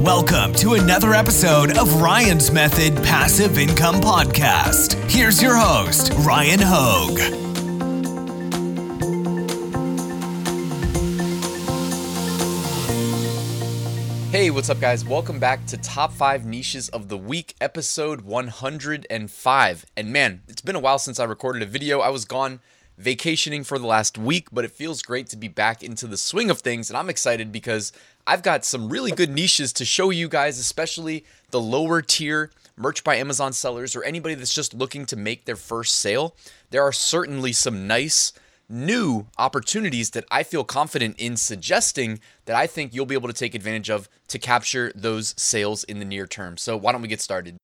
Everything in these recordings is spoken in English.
Welcome to another episode of Ryan's Method Passive Income Podcast. Here's your host, Ryan Hogue. Hey, what's up, guys? Welcome back to Top 5 Niches of the Week, episode 105. And man, it's been a while since I recorded a video. I was gone vacationing for the last week, but it feels great to be back into the swing of things. And I'm excited because I've got some really good niches to show you guys, especially the lower tier merch by Amazon sellers or anybody that's just looking to make their first sale. There are certainly some nice new opportunities that I feel confident in suggesting that I think you'll be able to take advantage of to capture those sales in the near term. So, why don't we get started?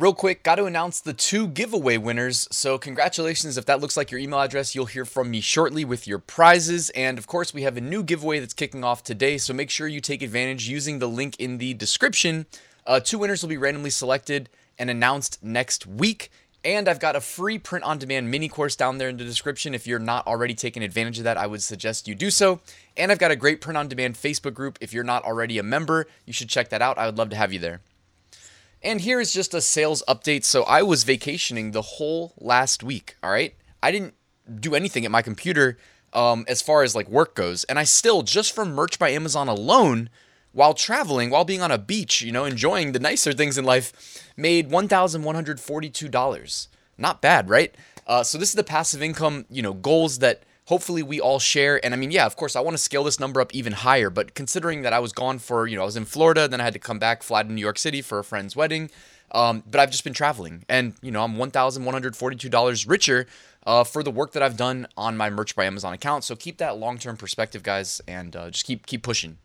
Real quick, got to announce the two giveaway winners. So, congratulations. If that looks like your email address, you'll hear from me shortly with your prizes. And of course, we have a new giveaway that's kicking off today. So, make sure you take advantage using the link in the description. Uh, two winners will be randomly selected and announced next week. And I've got a free print on demand mini course down there in the description. If you're not already taking advantage of that, I would suggest you do so. And I've got a great print on demand Facebook group. If you're not already a member, you should check that out. I would love to have you there. And here is just a sales update. So I was vacationing the whole last week. All right. I didn't do anything at my computer um, as far as like work goes. And I still, just from merch by Amazon alone, while traveling, while being on a beach, you know, enjoying the nicer things in life, made $1,142. Not bad, right? Uh, so this is the passive income, you know, goals that hopefully we all share. And I mean, yeah, of course, I want to scale this number up even higher. But considering that I was gone for, you know, I was in Florida, then I had to come back, fly to New York City for a friend's wedding. Um, but I've just been traveling, and you know, I'm $1,142 richer uh, for the work that I've done on my Merch by Amazon account. So keep that long-term perspective, guys, and uh, just keep keep pushing.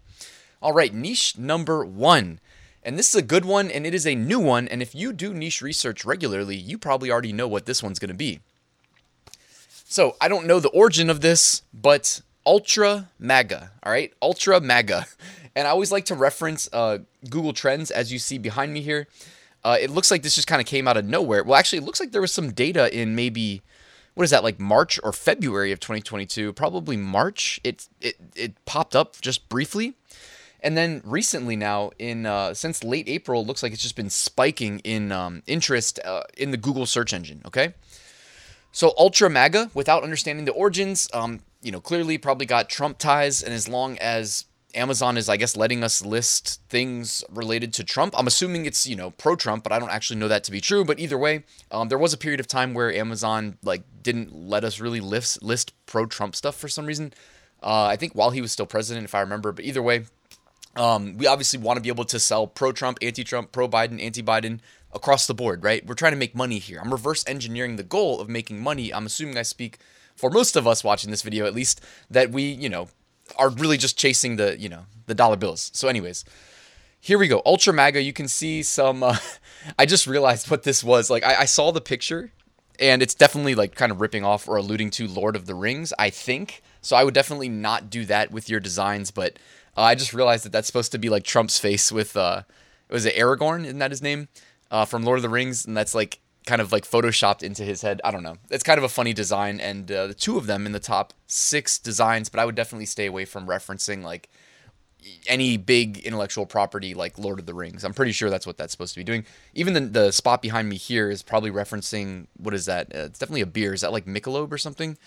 All right, niche number one. And this is a good one, and it is a new one. And if you do niche research regularly, you probably already know what this one's going to be. So I don't know the origin of this, but Ultra MAGA, all right? Ultra MAGA. And I always like to reference uh, Google Trends as you see behind me here. Uh, it looks like this just kind of came out of nowhere. Well, actually, it looks like there was some data in maybe what is that like March or February of 2022? Probably March. It it it popped up just briefly, and then recently now in uh, since late April, it looks like it's just been spiking in um, interest uh, in the Google search engine. Okay, so Ultra MAGA, without understanding the origins, um, you know, clearly probably got Trump ties, and as long as Amazon is, I guess, letting us list things related to Trump. I'm assuming it's, you know, pro Trump, but I don't actually know that to be true. But either way, um, there was a period of time where Amazon, like, didn't let us really list, list pro Trump stuff for some reason. Uh, I think while he was still president, if I remember. But either way, um, we obviously want to be able to sell pro Trump, anti Trump, pro Biden, anti Biden across the board, right? We're trying to make money here. I'm reverse engineering the goal of making money. I'm assuming I speak for most of us watching this video, at least, that we, you know, are really just chasing the, you know, the dollar bills. So, anyways, here we go. Ultra MAGA. You can see some. Uh, I just realized what this was. Like, I, I saw the picture, and it's definitely like kind of ripping off or alluding to Lord of the Rings. I think so. I would definitely not do that with your designs, but uh, I just realized that that's supposed to be like Trump's face with. uh was it Aragorn? Isn't that his name? uh, from Lord of the Rings, and that's like kind of like photoshopped into his head. I don't know. It's kind of a funny design, and uh, the two of them in the top six designs. But I would definitely stay away from referencing like any big intellectual property like Lord of the Rings. I'm pretty sure that's what that's supposed to be doing. Even the, the spot behind me here is probably referencing what is that? Uh, it's definitely a beer. Is that like Michelob or something?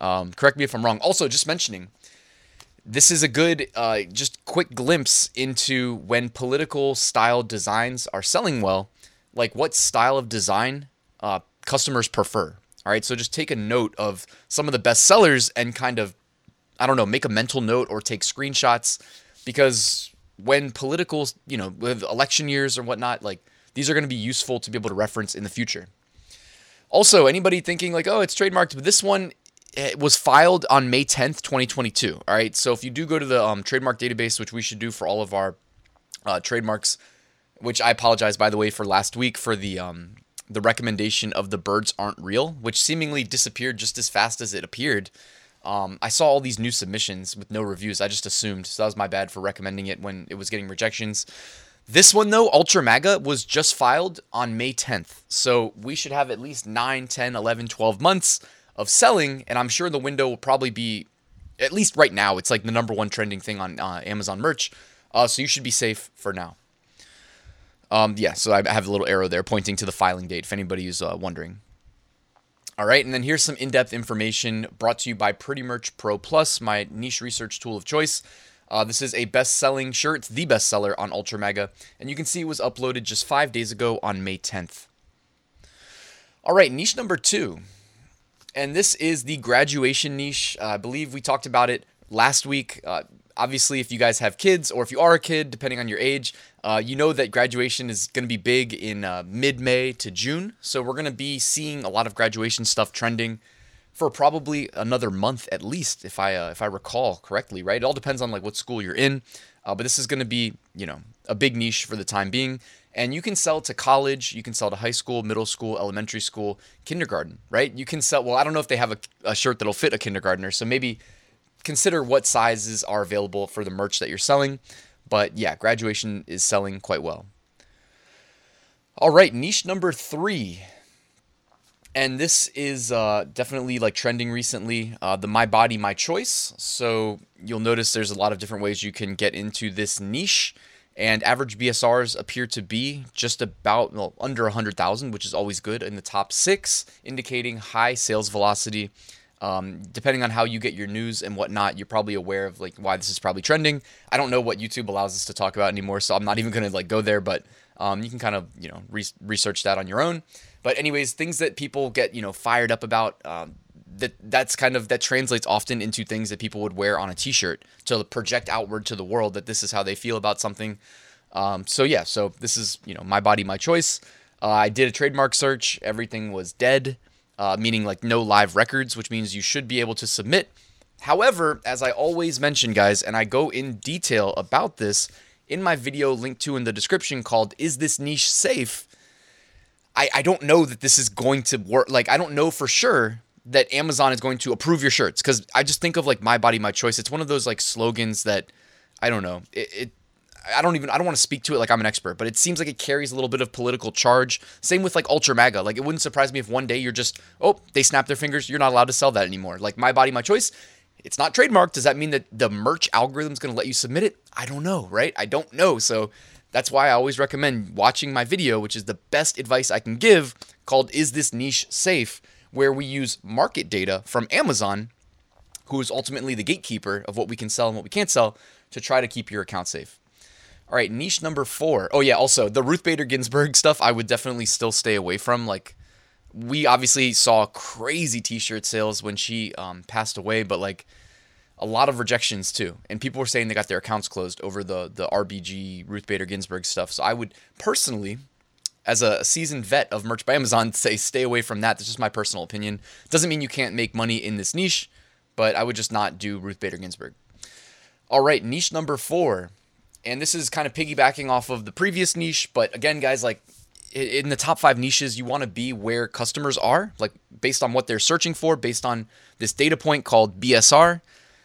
Um, correct me if I'm wrong. Also, just mentioning, this is a good, uh, just quick glimpse into when political style designs are selling well like what style of design uh, customers prefer. All right, so just take a note of some of the best sellers and kind of, I don't know, make a mental note or take screenshots because when political, you know, with election years or whatnot, like these are going to be useful to be able to reference in the future. Also, anybody thinking like, oh, it's trademarked, but this one it was filed on May 10th, 2022. All right, so if you do go to the um, trademark database, which we should do for all of our uh, trademarks, which I apologize by the way for last week for the um the recommendation of the birds aren't real, which seemingly disappeared just as fast as it appeared. Um, I saw all these new submissions with no reviews. I just assumed, so that was my bad for recommending it when it was getting rejections. This one, though, Ultra MAGA, was just filed on May 10th. So we should have at least 9, 10, 11, 12 months of selling. And I'm sure the window will probably be at least right now, it's like the number one trending thing on uh, Amazon merch. Uh, so you should be safe for now. Um, yeah, so I have a little arrow there pointing to the filing date if anybody is uh, wondering. All right, and then here's some in depth information brought to you by Pretty Merch Pro Plus, my niche research tool of choice. Uh, this is a best selling shirt, the best seller on Ultra MAGA, and you can see it was uploaded just five days ago on May 10th. All right, niche number two. And this is the graduation niche. Uh, I believe we talked about it last week. Uh, obviously, if you guys have kids or if you are a kid, depending on your age, uh, you know that graduation is going to be big in uh, mid May to June. So we're going to be seeing a lot of graduation stuff trending for probably another month at least, if I uh, if I recall correctly. Right? It all depends on like what school you're in, uh, but this is going to be you know a big niche for the time being. And you can sell to college, you can sell to high school, middle school, elementary school, kindergarten, right? You can sell. Well, I don't know if they have a, a shirt that'll fit a kindergartner, so maybe consider what sizes are available for the merch that you're selling. But yeah, graduation is selling quite well. All right, niche number three. And this is uh, definitely like trending recently. Uh, the My Body, My Choice. So you'll notice there's a lot of different ways you can get into this niche. And average BSRs appear to be just about well, under 100,000, which is always good in the top six, indicating high sales velocity um, depending on how you get your news and whatnot, you're probably aware of like why this is probably trending. I don't know what YouTube allows us to talk about anymore, so I'm not even gonna like go there. But um, you can kind of you know re- research that on your own. But anyways, things that people get you know fired up about. Um, that that's kind of that translates often into things that people would wear on a T-shirt to project outward to the world that this is how they feel about something. Um, so yeah, so this is you know my body, my choice. Uh, I did a trademark search. Everything was dead uh, meaning like no live records, which means you should be able to submit. However, as I always mention, guys, and I go in detail about this in my video linked to in the description called Is This Niche Safe? I, I don't know that this is going to work. Like, I don't know for sure that Amazon is going to approve your shirts because I just think of like my body, my choice. It's one of those like slogans that I don't know. It, it I don't even I don't want to speak to it like I'm an expert, but it seems like it carries a little bit of political charge. Same with like Ultra MAGA. Like it wouldn't surprise me if one day you're just oh they snap their fingers, you're not allowed to sell that anymore. Like my body, my choice. It's not trademarked. Does that mean that the merch algorithm is going to let you submit it? I don't know, right? I don't know. So that's why I always recommend watching my video, which is the best advice I can give, called Is This Niche Safe? where we use market data from Amazon, who is ultimately the gatekeeper of what we can sell and what we can't sell, to try to keep your account safe. All right, niche number four. Oh yeah, also the Ruth Bader Ginsburg stuff. I would definitely still stay away from. Like, we obviously saw crazy T-shirt sales when she um, passed away, but like a lot of rejections too. And people were saying they got their accounts closed over the the RBG Ruth Bader Ginsburg stuff. So I would personally, as a seasoned vet of merch by Amazon, say stay away from that. That's just my personal opinion. Doesn't mean you can't make money in this niche, but I would just not do Ruth Bader Ginsburg. All right, niche number four and this is kind of piggybacking off of the previous niche, but again, guys, like in the top five niches, you want to be where customers are, like based on what they're searching for, based on this data point called BSR.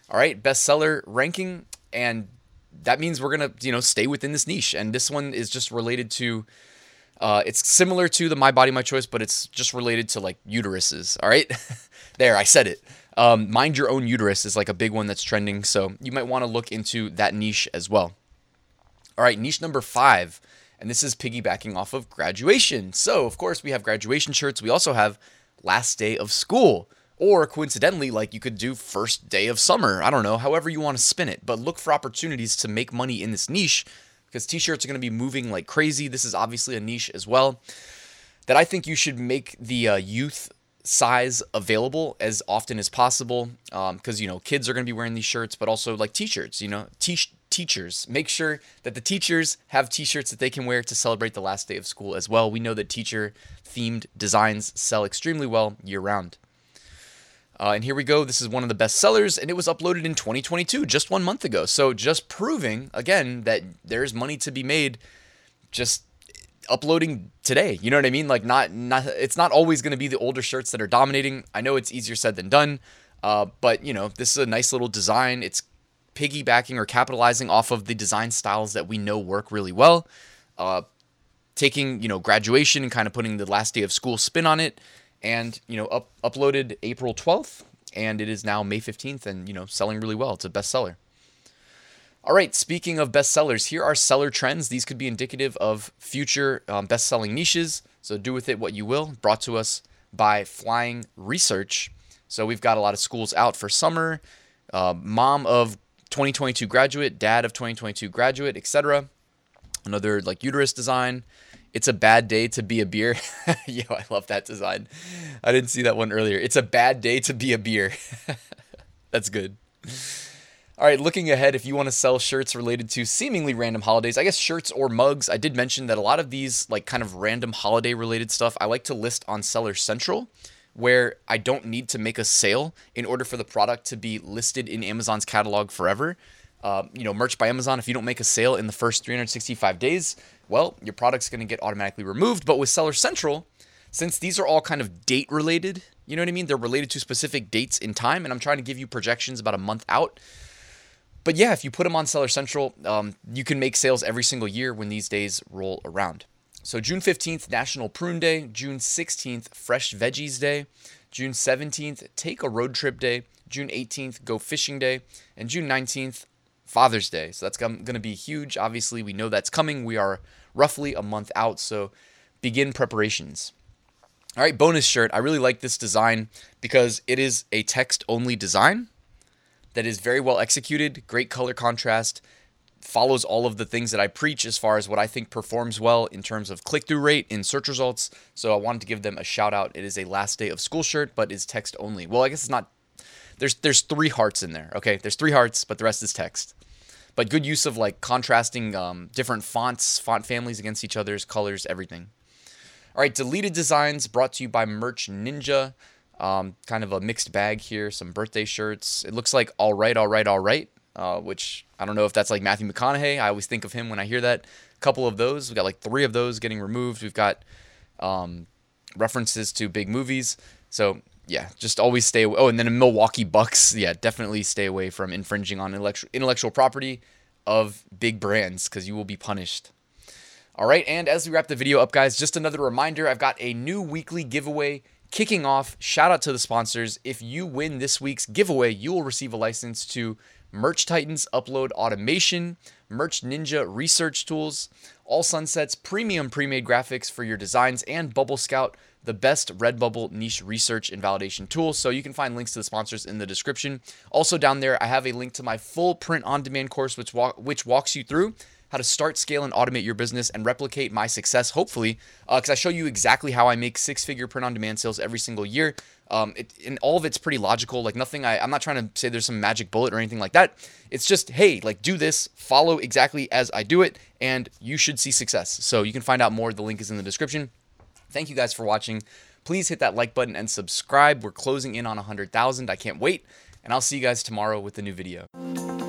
All right, bestseller ranking, and that means we're gonna, you know, stay within this niche. And this one is just related to. Uh, it's similar to the My Body My Choice, but it's just related to like uteruses. All right, there I said it. Um, mind your own uterus is like a big one that's trending, so you might want to look into that niche as well. All right, niche number five, and this is piggybacking off of graduation. So, of course, we have graduation shirts. We also have last day of school, or coincidentally, like you could do first day of summer. I don't know, however you want to spin it, but look for opportunities to make money in this niche because t shirts are going to be moving like crazy. This is obviously a niche as well that I think you should make the uh, youth size available as often as possible because um, you know kids are going to be wearing these shirts but also like t-shirts you know t- teachers. Make sure that the teachers have t shirts that they can wear to celebrate the last day of school as well. We know that teacher themed designs sell extremely well year round. Uh, and here we go. This is one of the best sellers, and it was uploaded in 2022, just one month ago. So, just proving again that there's money to be made just uploading today. You know what I mean? Like, not, not it's not always going to be the older shirts that are dominating. I know it's easier said than done, uh, but you know, this is a nice little design. It's piggybacking or capitalizing off of the design styles that we know work really well. Uh, taking you know graduation and kind of putting the last day of school spin on it, and you know up, uploaded April 12th, and it is now May 15th and, you know, selling really well. It's a bestseller. All right, speaking of bestsellers, here are seller trends. These could be indicative of future um, best selling niches. So do with it what you will. Brought to us by Flying Research. So we've got a lot of schools out for summer. Uh, mom of 2022 graduate, dad of 2022 graduate, etc. Another like uterus design. It's a bad day to be a beer. Yo, I love that design. I didn't see that one earlier. It's a bad day to be a beer. That's good. All right, looking ahead, if you want to sell shirts related to seemingly random holidays, I guess shirts or mugs, I did mention that a lot of these, like kind of random holiday related stuff, I like to list on Seller Central, where I don't need to make a sale in order for the product to be listed in Amazon's catalog forever. Uh, you know, merch by Amazon, if you don't make a sale in the first 365 days, well, your product's going to get automatically removed. But with Seller Central, since these are all kind of date related, you know what I mean? They're related to specific dates in time, and I'm trying to give you projections about a month out. But yeah, if you put them on Seller Central, um, you can make sales every single year when these days roll around. So June 15th, National Prune Day. June 16th, Fresh Veggies Day. June 17th, Take a Road Trip Day. June 18th, Go Fishing Day. And June 19th, Father's Day. So that's going to be huge. Obviously, we know that's coming. We are roughly a month out. So begin preparations. All right, bonus shirt. I really like this design because it is a text only design that is very well executed, great color contrast, follows all of the things that I preach as far as what I think performs well in terms of click through rate in search results. So I wanted to give them a shout out. It is a last day of school shirt, but is text only. Well, I guess it's not. There's there's three hearts in there. Okay, there's three hearts, but the rest is text. But good use of like contrasting um, different fonts, font families against each other's colors, everything. All right, deleted designs brought to you by Merch Ninja. Um, kind of a mixed bag here. Some birthday shirts. It looks like all right, all right, all right. Uh, which I don't know if that's like Matthew McConaughey. I always think of him when I hear that. A couple of those. we've got like three of those getting removed. We've got um, references to big movies. So yeah, just always stay away. Oh, and then a Milwaukee Bucks. Yeah, definitely stay away from infringing on intellectual property of big brands because you will be punished. All right, and as we wrap the video up, guys, just another reminder I've got a new weekly giveaway kicking off. Shout out to the sponsors. If you win this week's giveaway, you will receive a license to Merch Titans Upload Automation, Merch Ninja Research Tools, All Sunsets Premium Pre-Made Graphics for your designs, and Bubble Scout, the best Redbubble niche research and validation tool. So you can find links to the sponsors in the description. Also down there, I have a link to my full print on demand course, which walk, which walks you through how to start, scale, and automate your business and replicate my success, hopefully, because uh, I show you exactly how I make six figure print on demand sales every single year. Um, it, and all of it's pretty logical. Like nothing, I, I'm not trying to say there's some magic bullet or anything like that. It's just, hey, like do this, follow exactly as I do it, and you should see success. So you can find out more. The link is in the description. Thank you guys for watching. Please hit that like button and subscribe. We're closing in on 100,000. I can't wait. And I'll see you guys tomorrow with a new video.